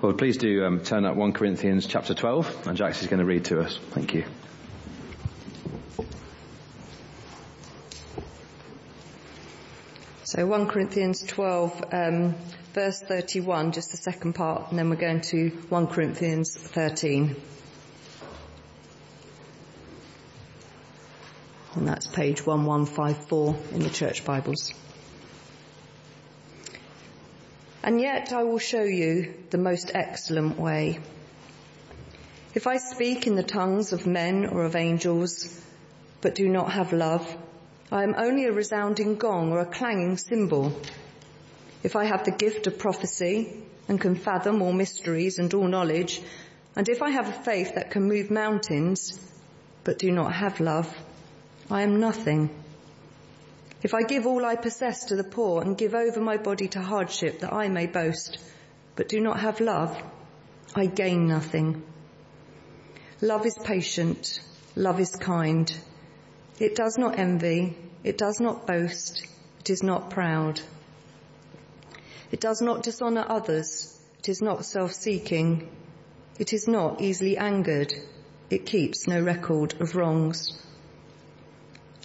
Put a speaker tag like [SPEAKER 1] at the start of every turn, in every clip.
[SPEAKER 1] Well, please do um, turn up 1 Corinthians chapter 12, and Jax is going to read to us. Thank you.
[SPEAKER 2] So 1 Corinthians 12, um, verse 31, just the second part, and then we're going to 1 Corinthians 13. And that's page 1154 in the church Bibles. And yet I will show you the most excellent way. If I speak in the tongues of men or of angels, but do not have love, I am only a resounding gong or a clanging cymbal. If I have the gift of prophecy and can fathom all mysteries and all knowledge, and if I have a faith that can move mountains, but do not have love, I am nothing. If I give all I possess to the poor and give over my body to hardship that I may boast, but do not have love, I gain nothing. Love is patient. Love is kind. It does not envy. It does not boast. It is not proud. It does not dishonor others. It is not self-seeking. It is not easily angered. It keeps no record of wrongs.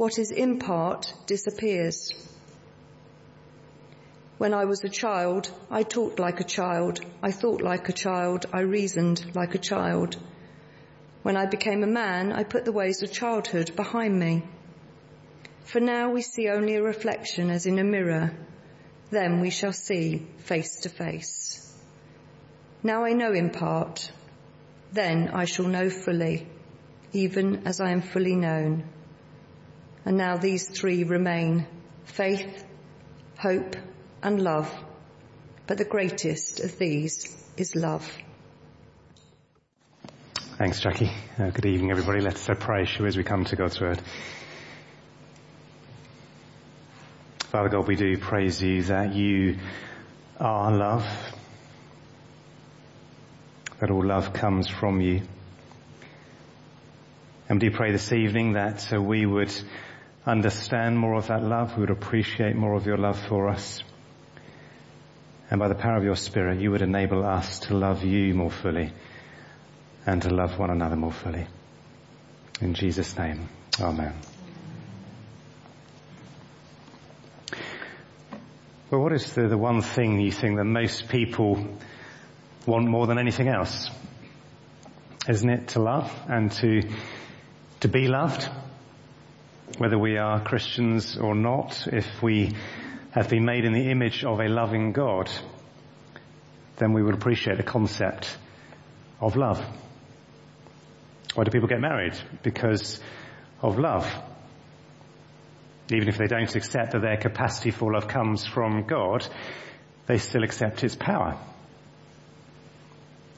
[SPEAKER 2] what is in part disappears. When I was a child, I talked like a child, I thought like a child, I reasoned like a child. When I became a man, I put the ways of childhood behind me. For now we see only a reflection as in a mirror. Then we shall see face to face. Now I know in part. Then I shall know fully, even as I am fully known. And now these three remain faith, hope, and love. But the greatest of these is love.
[SPEAKER 3] Thanks, Jackie. Uh, good evening, everybody. Let's uh, pray, as we come to God's Word. Father God, we do praise you that you are love, that all love comes from you. And we do pray this evening that uh, we would understand more of that love, we would appreciate more of your love for us. And by the power of your Spirit, you would enable us to love you more fully and to love one another more fully. In Jesus' name, Amen. Well, what is the, the one thing you think that most people want more than anything else? Isn't it to love and to, to be loved? Whether we are Christians or not, if we have been made in the image of a loving God, then we would appreciate the concept of love. Why do people get married? Because of love even if they don't accept that their capacity for love comes from God, they still accept its power.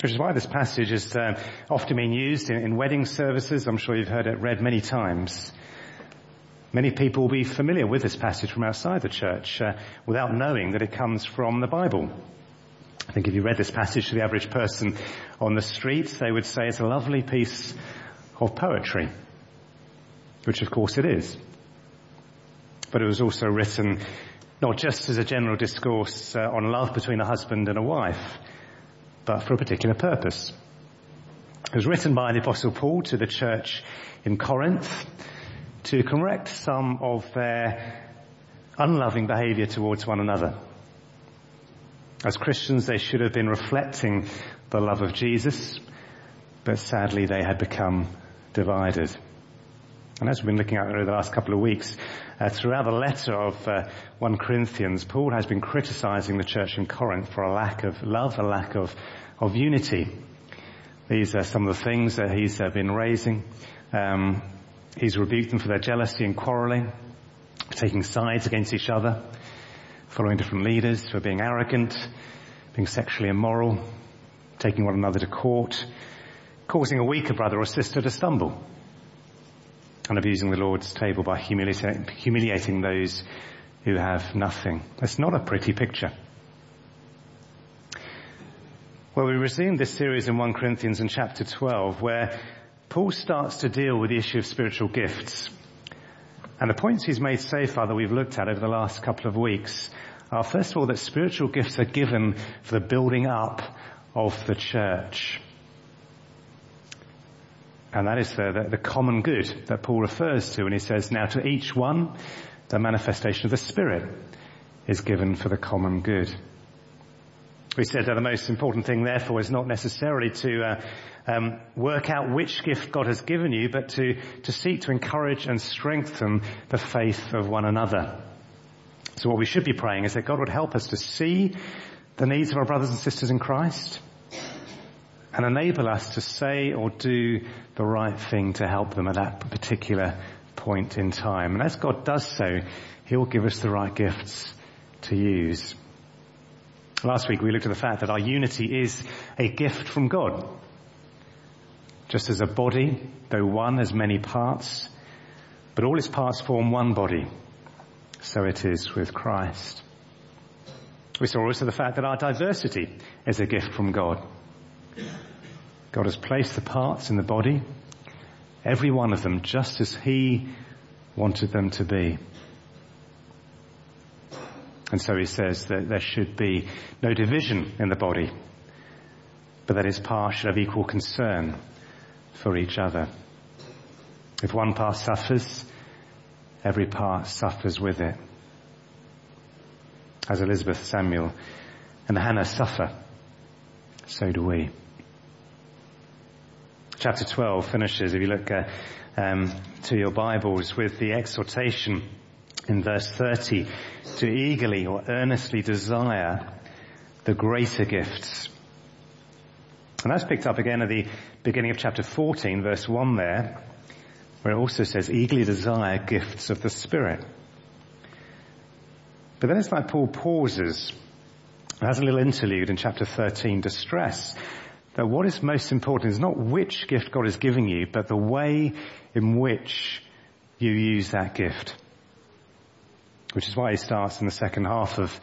[SPEAKER 3] Which is why this passage is uh, often being used in, in, wedding services. I'm sure you've heard it read many times. Many people will be familiar with this passage from outside the church uh, without knowing that it comes from the Bible. I think if you read this passage to the average person on the street, they would say it's a lovely piece of poetry. Which of course it is but it was also written not just as a general discourse uh, on love between a husband and a wife, but for a particular purpose. It was written by the apostle Paul to the church in Corinth to correct some of their unloving behavior towards one another. As Christians, they should have been reflecting the love of Jesus, but sadly they had become divided. And as we've been looking at over the last couple of weeks, uh, throughout the letter of uh, 1 Corinthians, Paul has been criticizing the church in Corinth for a lack of love, a lack of, of unity. These are some of the things that he's uh, been raising. Um, he's rebuked them for their jealousy and quarreling, taking sides against each other, following different leaders for being arrogant, being sexually immoral, taking one another to court, causing a weaker brother or sister to stumble, and abusing the Lord's table by humiliating, humiliating those who have nothing. That's not a pretty picture. Well, we resume this series in 1 Corinthians in chapter 12 where Paul starts to deal with the issue of spiritual gifts. And the points he's made so far that we've looked at over the last couple of weeks are first of all that spiritual gifts are given for the building up of the church. And that is the, the, the common good that Paul refers to when he says, now to each one, the manifestation of the Spirit is given for the common good. We said that the most important thing, therefore, is not necessarily to uh, um, work out which gift God has given you, but to, to seek to encourage and strengthen the faith of one another. So what we should be praying is that God would help us to see the needs of our brothers and sisters in Christ and enable us to say or do the right thing to help them at that particular point in time. And as God does so, He will give us the right gifts to use. Last week we looked at the fact that our unity is a gift from God. Just as a body, though one has many parts, but all its parts form one body, so it is with Christ. We saw also the fact that our diversity is a gift from God. God has placed the parts in the body, every one of them just as He wanted them to be. And so he says that there should be no division in the body, but that its parts should have equal concern for each other. If one part suffers, every part suffers with it. As Elizabeth, Samuel, and Hannah suffer, so do we. Chapter 12 finishes, if you look uh, um, to your Bibles, with the exhortation in verse 30 to eagerly or earnestly desire the greater gifts. And that's picked up again at the beginning of chapter 14 verse 1 there, where it also says eagerly desire gifts of the Spirit. But then it's like Paul pauses and has a little interlude in chapter 13 to stress that what is most important is not which gift God is giving you, but the way in which you use that gift. Which is why he starts in the second half of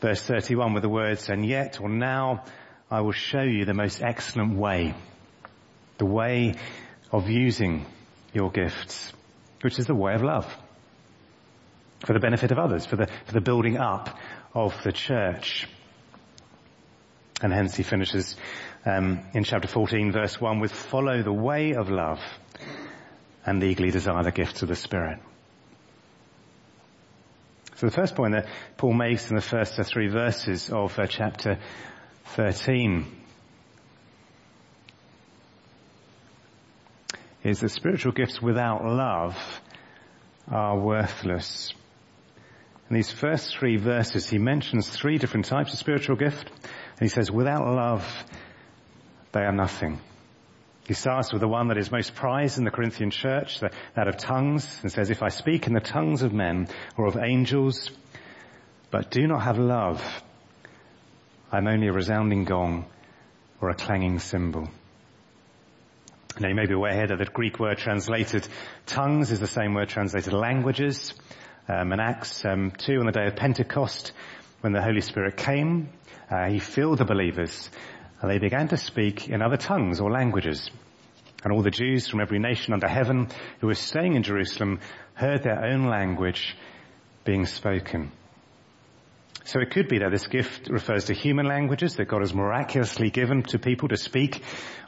[SPEAKER 3] verse 31 with the words, and yet or now I will show you the most excellent way, the way of using your gifts, which is the way of love for the benefit of others, for the, for the building up of the church. And hence he finishes um, in chapter 14 verse 1 with follow the way of love and eagerly desire the gifts of the Spirit. So the first point that Paul makes in the first three verses of uh, chapter 13 is that spiritual gifts without love are worthless. In these first three verses, he mentions three different types of spiritual gift, and he says, without love, they are nothing. He starts with the one that is most prized in the Corinthian church, that of tongues, and says, if I speak in the tongues of men or of angels, but do not have love, I'm only a resounding gong or a clanging cymbal. Now you may be aware that the Greek word translated tongues is the same word translated languages. Um, in Acts um, 2 on the day of Pentecost, when the Holy Spirit came, uh, he filled the believers and they began to speak in other tongues or languages. And all the Jews from every nation under heaven who were staying in Jerusalem heard their own language being spoken. So it could be that this gift refers to human languages that God has miraculously given to people to speak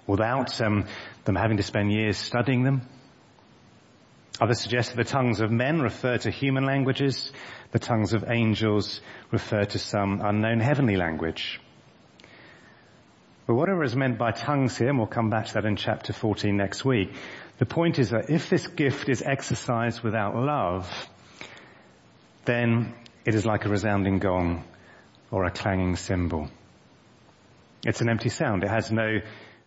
[SPEAKER 3] without um, them having to spend years studying them. Others suggest that the tongues of men refer to human languages, the tongues of angels refer to some unknown heavenly language. But whatever is meant by tongues here, and we'll come back to that in chapter 14 next week, the point is that if this gift is exercised without love, then it is like a resounding gong or a clanging cymbal. It's an empty sound. It has no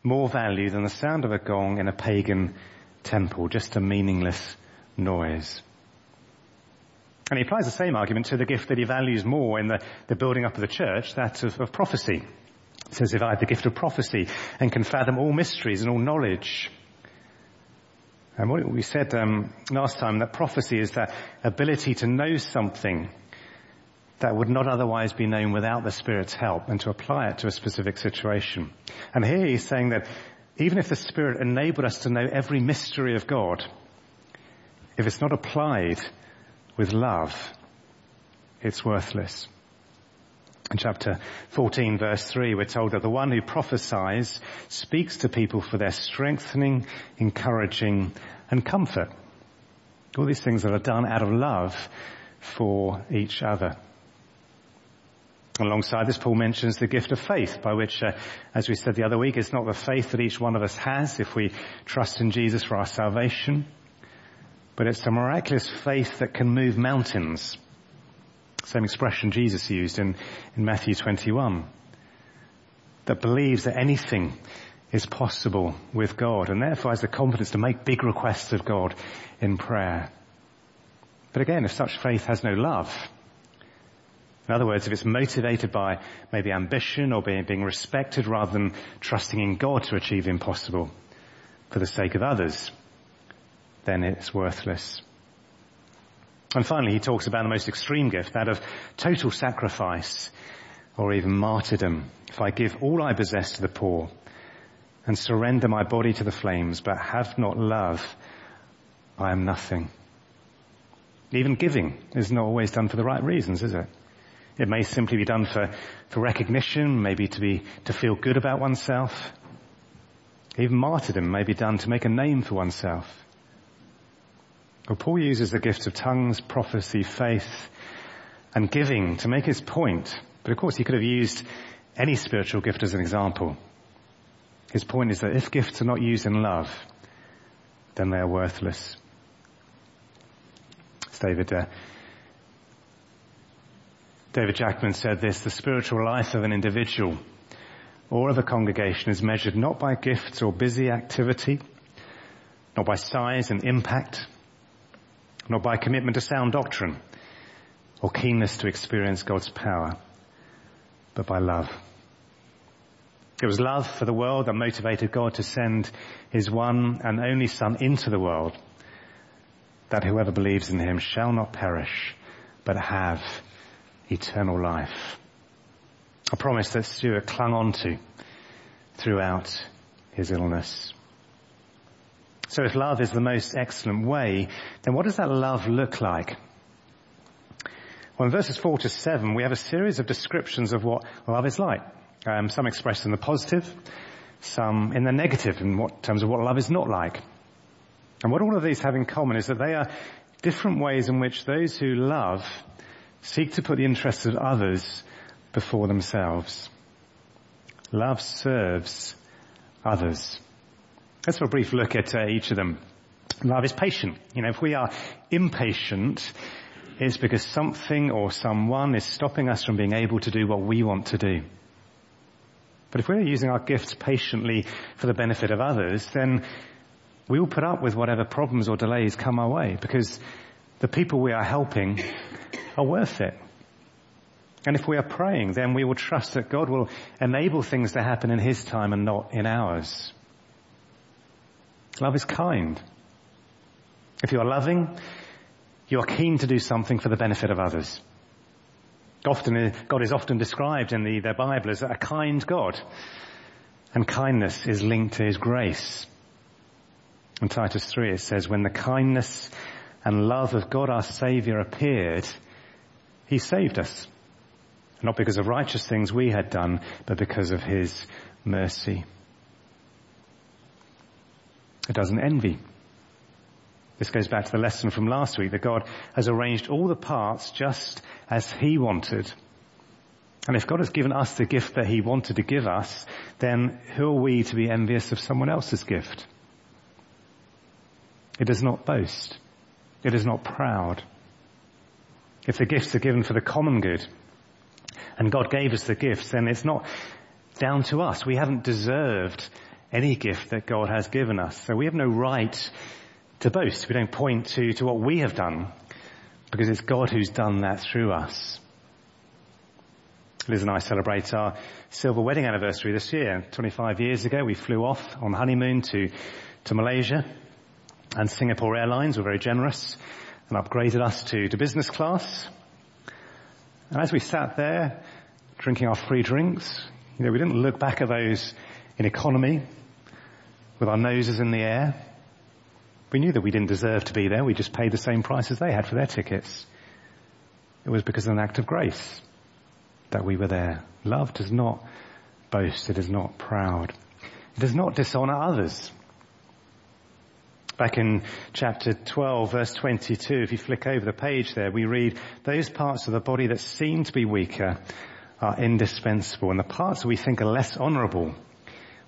[SPEAKER 3] more value than the sound of a gong in a pagan temple, just a meaningless noise. And he applies the same argument to the gift that he values more in the, the building up of the church, that of, of prophecy. It says, if I have the gift of prophecy and can fathom all mysteries and all knowledge. And what we said um, last time, that prophecy is that ability to know something that would not otherwise be known without the Spirit's help and to apply it to a specific situation. And here he's saying that even if the Spirit enabled us to know every mystery of God, if it's not applied with love, it's worthless. In chapter 14 verse 3 we're told that the one who prophesies speaks to people for their strengthening, encouraging and comfort. All these things that are done out of love for each other. Alongside this, Paul mentions the gift of faith, by which, uh, as we said the other week, it's not the faith that each one of us has if we trust in Jesus for our salvation, but it's the miraculous faith that can move mountains. Same expression Jesus used in, in Matthew 21. That believes that anything is possible with God and therefore has the confidence to make big requests of God in prayer. But again, if such faith has no love, in other words, if it's motivated by maybe ambition or being, being respected rather than trusting in God to achieve impossible for the sake of others, then it's worthless. And finally, he talks about the most extreme gift, that of total sacrifice or even martyrdom. If I give all I possess to the poor and surrender my body to the flames but have not love, I am nothing. Even giving is not always done for the right reasons, is it? It may simply be done for, for recognition, maybe to be, to feel good about oneself. Even martyrdom may be done to make a name for oneself. Well, Paul uses the gifts of tongues, prophecy, faith, and giving to make his point. But of course he could have used any spiritual gift as an example. His point is that if gifts are not used in love, then they are worthless. As David uh, David Jackman said this, the spiritual life of an individual or of a congregation is measured not by gifts or busy activity, not by size and impact, not by commitment to sound doctrine or keenness to experience God's power, but by love. It was love for the world that motivated God to send his one and only son into the world that whoever believes in him shall not perish, but have eternal life. A promise that Stuart clung on to throughout his illness. So if love is the most excellent way, then what does that love look like? Well, in verses 4 to 7, we have a series of descriptions of what love is like. Um, some expressed in the positive, some in the negative in what, terms of what love is not like. And what all of these have in common is that they are different ways in which those who love Seek to put the interests of others before themselves. Love serves others. Let's have a brief look at uh, each of them. Love is patient. You know, if we are impatient, it's because something or someone is stopping us from being able to do what we want to do. But if we're using our gifts patiently for the benefit of others, then we will put up with whatever problems or delays come our way because the people we are helping are worth it. And if we are praying, then we will trust that God will enable things to happen in His time and not in ours. Love is kind. If you are loving, you are keen to do something for the benefit of others. Often, uh, God is often described in the, the Bible as a kind God. And kindness is linked to His grace. In Titus 3 it says, when the kindness and love of God our Saviour appeared, he saved us. Not because of righteous things we had done, but because of His mercy. It doesn't envy. This goes back to the lesson from last week that God has arranged all the parts just as He wanted. And if God has given us the gift that He wanted to give us, then who are we to be envious of someone else's gift? It does not boast. It is not proud. If the gifts are given for the common good, and God gave us the gifts, then it's not down to us. We haven't deserved any gift that God has given us. So we have no right to boast. We don't point to, to what we have done because it's God who's done that through us. Liz and I celebrate our silver wedding anniversary this year. 25 years ago, we flew off on honeymoon to, to Malaysia and Singapore Airlines were very generous and upgraded us to, to business class. And as we sat there drinking our free drinks, you know, we didn't look back at those in economy with our noses in the air. We knew that we didn't deserve to be there. We just paid the same price as they had for their tickets. It was because of an act of grace that we were there. Love does not boast. It is not proud. It does not dishonor others. Back in chapter 12 verse 22, if you flick over the page there, we read, those parts of the body that seem to be weaker are indispensable and the parts we think are less honorable,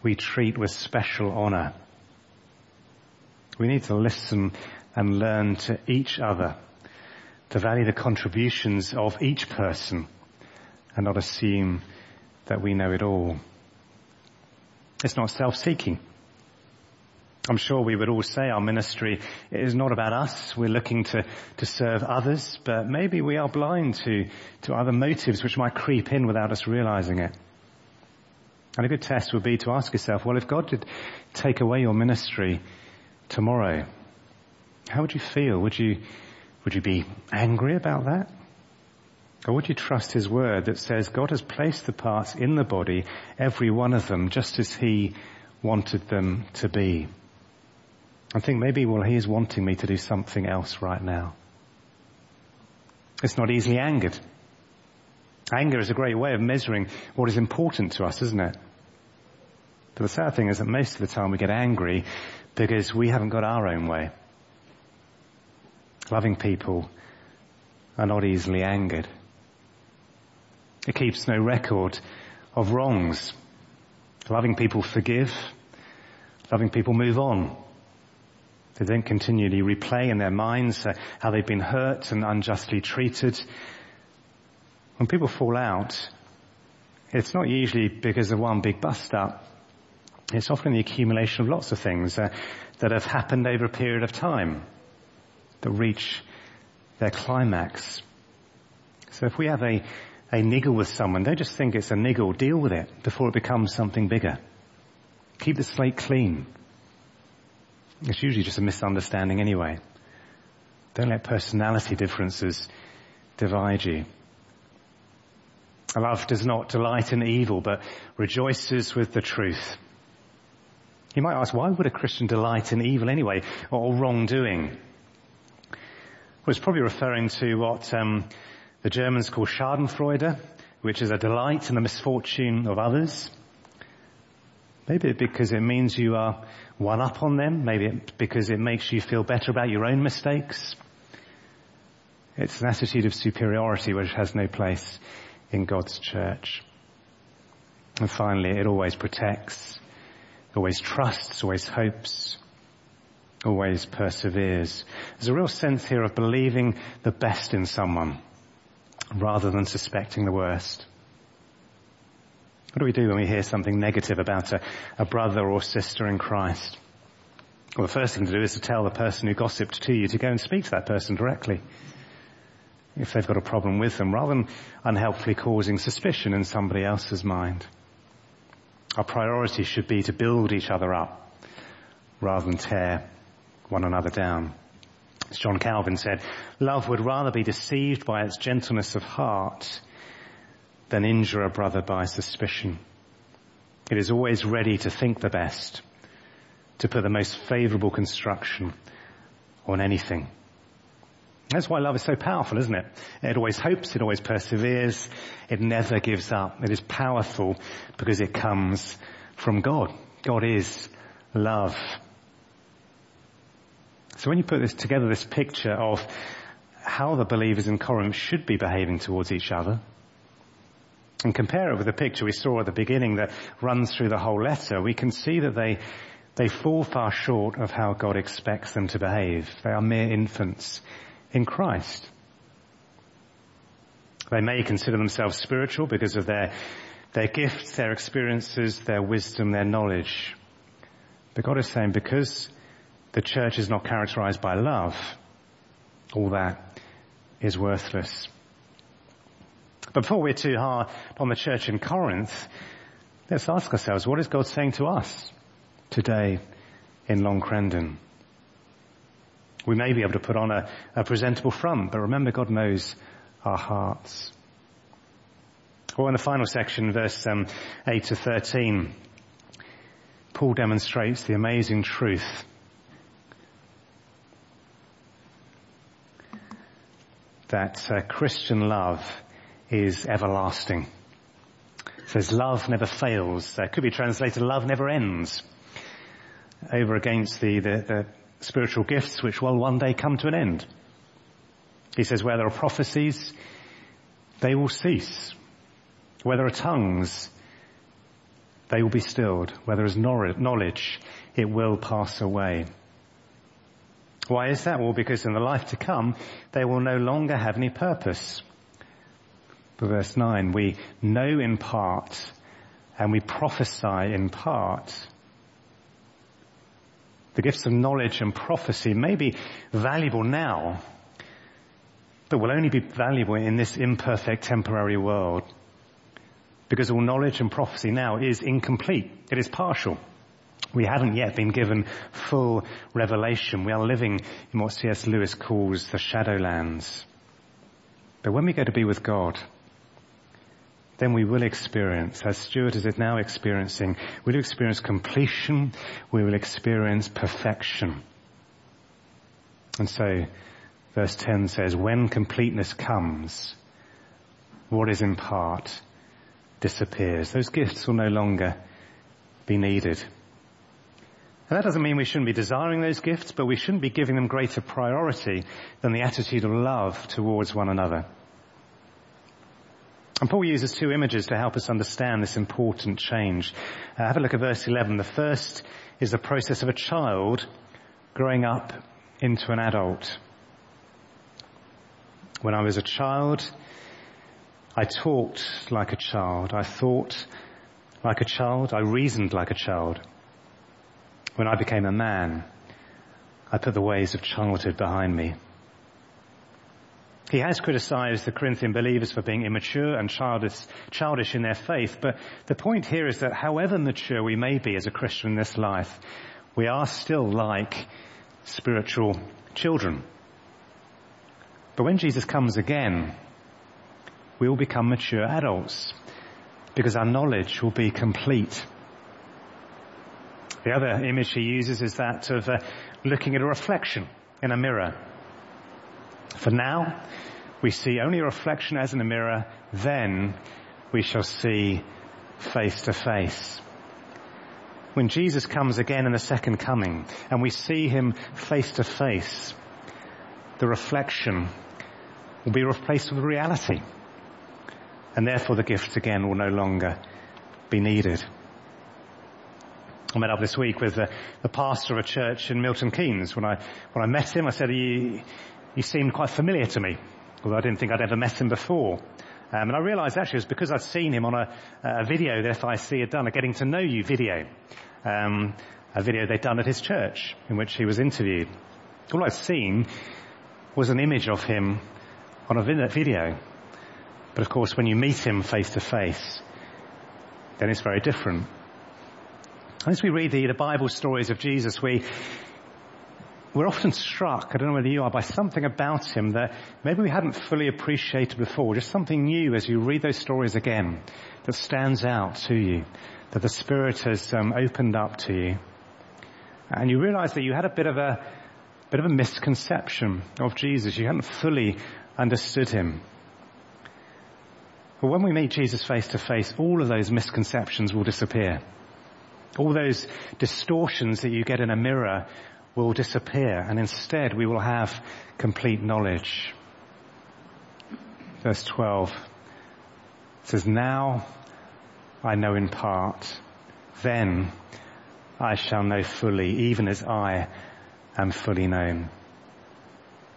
[SPEAKER 3] we treat with special honor. We need to listen and learn to each other, to value the contributions of each person and not assume that we know it all. It's not self-seeking. I'm sure we would all say our ministry is not about us. We're looking to, to serve others, but maybe we are blind to, to other motives which might creep in without us realizing it. And a good test would be to ask yourself, well, if God did take away your ministry tomorrow, how would you feel? Would you, would you be angry about that? Or would you trust His word that says God has placed the parts in the body, every one of them, just as He wanted them to be? I think maybe, well, He is wanting me to do something else right now. It's not easily angered. Anger is a great way of measuring what is important to us, isn't it? But the sad thing is that most of the time we get angry because we haven't got our own way. Loving people are not easily angered. It keeps no record of wrongs. Loving people forgive. Loving people move on. They don't continually replay in their minds how they've been hurt and unjustly treated. When people fall out, it's not usually because of one big bust up. It's often the accumulation of lots of things uh, that have happened over a period of time that reach their climax. So if we have a, a niggle with someone, don't just think it's a niggle, deal with it before it becomes something bigger. Keep the slate clean. It's usually just a misunderstanding anyway. Don't let personality differences divide you. Love does not delight in evil, but rejoices with the truth. You might ask, why would a Christian delight in evil anyway, or wrongdoing? Well, it's probably referring to what um, the Germans call Schadenfreude, which is a delight in the misfortune of others. Maybe because it means you are one up on them. Maybe because it makes you feel better about your own mistakes. It's an attitude of superiority which has no place in God's church. And finally, it always protects, always trusts, always hopes, always perseveres. There's a real sense here of believing the best in someone rather than suspecting the worst. What do we do when we hear something negative about a, a brother or sister in Christ? Well, the first thing to do is to tell the person who gossiped to you to go and speak to that person directly. If they've got a problem with them, rather than unhelpfully causing suspicion in somebody else's mind. Our priority should be to build each other up rather than tear one another down. As John Calvin said, love would rather be deceived by its gentleness of heart than injure a brother by suspicion. It is always ready to think the best, to put the most favorable construction on anything. That's why love is so powerful, isn't it? It always hopes, it always perseveres, it never gives up. It is powerful because it comes from God. God is love. So when you put this together, this picture of how the believers in Corinth should be behaving towards each other, and compare it with the picture we saw at the beginning that runs through the whole letter, we can see that they, they fall far short of how God expects them to behave. They are mere infants in Christ. They may consider themselves spiritual because of their, their gifts, their experiences, their wisdom, their knowledge. But God is saying because the church is not characterized by love, all that is worthless. But before we're too hard on the church in Corinth, let's ask ourselves, what is God saying to us today in Long Crendon? We may be able to put on a, a presentable front, but remember God knows our hearts. Well, in the final section, verse um, 8 to 13, Paul demonstrates the amazing truth that uh, Christian love is everlasting. It says love never fails. Uh, could be translated love never ends. Over against the, the, the spiritual gifts which will one day come to an end. He says where there are prophecies, they will cease. Where there are tongues, they will be stilled. Where there is knowledge, it will pass away. Why is that? Well, because in the life to come, they will no longer have any purpose. But verse 9, we know in part and we prophesy in part. The gifts of knowledge and prophecy may be valuable now, but will only be valuable in this imperfect temporary world. Because all knowledge and prophecy now is incomplete. It is partial. We haven't yet been given full revelation. We are living in what C.S. Lewis calls the shadowlands. But when we go to be with God, then we will experience, as Stuart is now experiencing, we'll experience completion, we will experience perfection. And so, verse 10 says, when completeness comes, what is in part disappears. Those gifts will no longer be needed. And that doesn't mean we shouldn't be desiring those gifts, but we shouldn't be giving them greater priority than the attitude of love towards one another. And Paul uses two images to help us understand this important change. Uh, have a look at verse 11. The first is the process of a child growing up into an adult. When I was a child, I talked like a child. I thought like a child. I reasoned like a child. When I became a man, I put the ways of childhood behind me. He has criticized the Corinthian believers for being immature and childish, childish in their faith, but the point here is that however mature we may be as a Christian in this life, we are still like spiritual children. But when Jesus comes again, we will become mature adults because our knowledge will be complete. The other image he uses is that of uh, looking at a reflection in a mirror. For now, we see only a reflection as in a mirror, then we shall see face to face. When Jesus comes again in the second coming and we see him face to face, the reflection will be replaced with reality and therefore the gifts again will no longer be needed. I met up this week with the, the pastor of a church in Milton Keynes. When I, when I met him, I said, you, you seemed quite familiar to me, although I didn't think I'd ever met him before. Um, and I realised actually it was because I'd seen him on a, a video that FIC had done, a getting to know you video, um, a video they'd done at his church in which he was interviewed. All I'd seen was an image of him on a video. But of course, when you meet him face to face, then it's very different. As we read the, the Bible stories of Jesus, we, we're often struck, I don't know whether you are, by something about him that maybe we hadn't fully appreciated before, just something new as you read those stories again that stands out to you, that the Spirit has um, opened up to you. And you realize that you had a bit of a, bit of a misconception of Jesus. You hadn't fully understood him. But when we meet Jesus face to face, all of those misconceptions will disappear. All those distortions that you get in a mirror will disappear and instead we will have complete knowledge. Verse 12 says, now I know in part, then I shall know fully, even as I am fully known.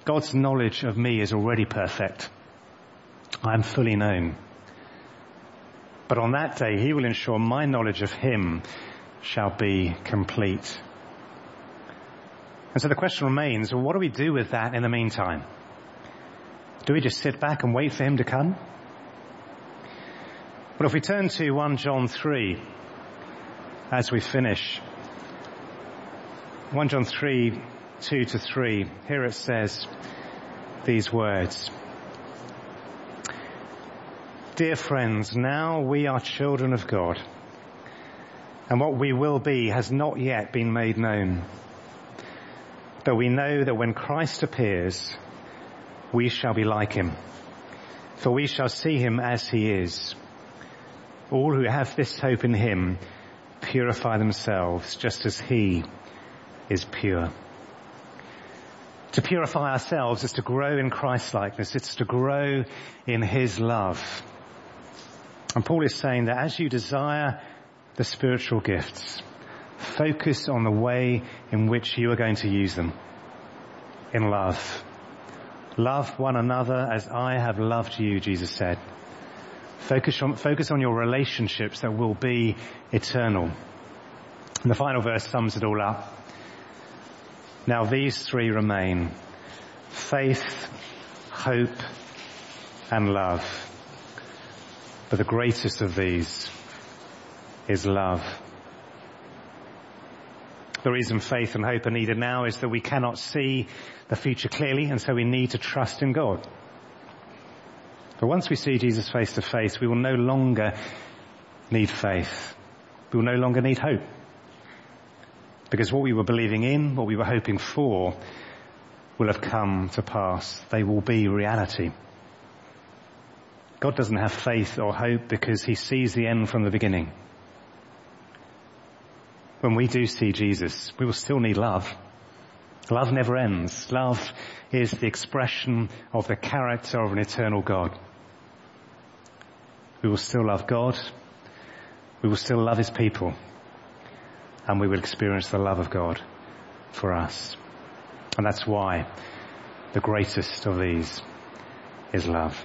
[SPEAKER 3] God's knowledge of me is already perfect. I am fully known. But on that day, he will ensure my knowledge of him shall be complete. And so the question remains, well, what do we do with that in the meantime? Do we just sit back and wait for him to come? But if we turn to 1 John 3, as we finish, 1 John 3, 2 to 3, here it says these words. Dear friends, now we are children of God, and what we will be has not yet been made known. Though we know that when Christ appears, we shall be like him, for we shall see him as he is. All who have this hope in him purify themselves just as he is pure. To purify ourselves is to grow in Christ-likeness. It's to grow in his love. And Paul is saying that as you desire the spiritual gifts, focus on the way in which you are going to use them. In love. Love one another as I have loved you, Jesus said. Focus on, focus on your relationships that will be eternal. And the final verse sums it all up. Now these three remain. Faith, hope, and love. But the greatest of these is love. The reason faith and hope are needed now is that we cannot see the future clearly and so we need to trust in God. But once we see Jesus face to face, we will no longer need faith. We will no longer need hope. Because what we were believing in, what we were hoping for, will have come to pass. They will be reality. God doesn't have faith or hope because he sees the end from the beginning. When we do see Jesus, we will still need love. Love never ends. Love is the expression of the character of an eternal God. We will still love God. We will still love his people. And we will experience the love of God for us. And that's why the greatest of these is love.